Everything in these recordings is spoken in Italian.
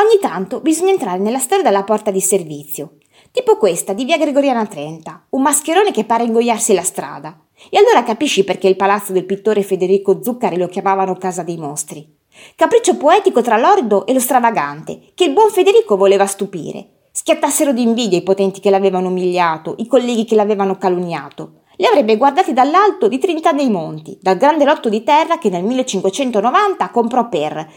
Ogni tanto bisogna entrare nella storia dalla porta di servizio, tipo questa di via Gregoriana 30, un mascherone che pare ingoiarsi la strada. E allora capisci perché il palazzo del pittore Federico Zuccari lo chiamavano Casa dei Mostri. Capriccio poetico tra l'ordo e lo stravagante, che il buon Federico voleva stupire. Schiattassero di invidia i potenti che l'avevano umiliato, i colleghi che l'avevano calunniato. Li avrebbe guardati dall'alto di Trinità dei Monti, dal grande lotto di terra che nel 1590 comprò per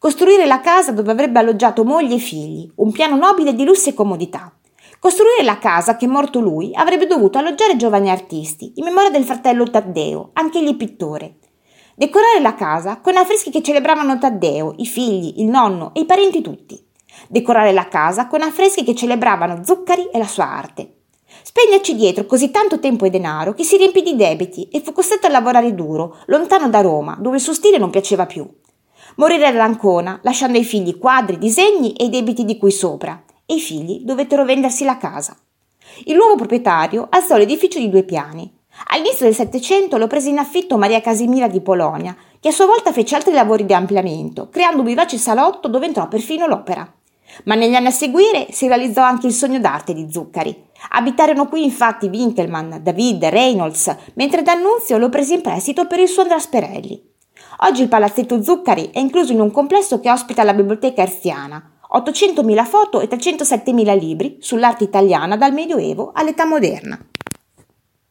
Costruire la casa dove avrebbe alloggiato moglie e figli, un piano nobile di lusso e comodità. Costruire la casa che, morto lui, avrebbe dovuto alloggiare giovani artisti, in memoria del fratello Taddeo, anch'egli pittore. Decorare la casa con affreschi che celebravano Taddeo, i figli, il nonno e i parenti tutti. Decorare la casa con affreschi che celebravano Zuccari e la sua arte. Spegnerci dietro così tanto tempo e denaro che si riempì di debiti e fu costretto a lavorare duro, lontano da Roma, dove il suo stile non piaceva più. Morire ad Ancona, lasciando ai figli quadri, disegni e i debiti di cui sopra, e i figli dovettero vendersi la casa. Il nuovo proprietario alzò l'edificio di due piani. All'inizio del Settecento lo prese in affitto Maria Casimira di Polonia, che a sua volta fece altri lavori di ampliamento, creando un vivace salotto dove entrò perfino l'opera. Ma negli anni a seguire si realizzò anche il sogno d'arte di Zuccari. Abitarono qui infatti Winkelmann, David, Reynolds, mentre D'Annunzio lo prese in prestito per il suo Andrea Sperelli. Oggi il palazzetto Zuccari è incluso in un complesso che ospita la biblioteca erziana, 800.000 foto e 307.000 libri sull'arte italiana dal Medioevo all'età moderna.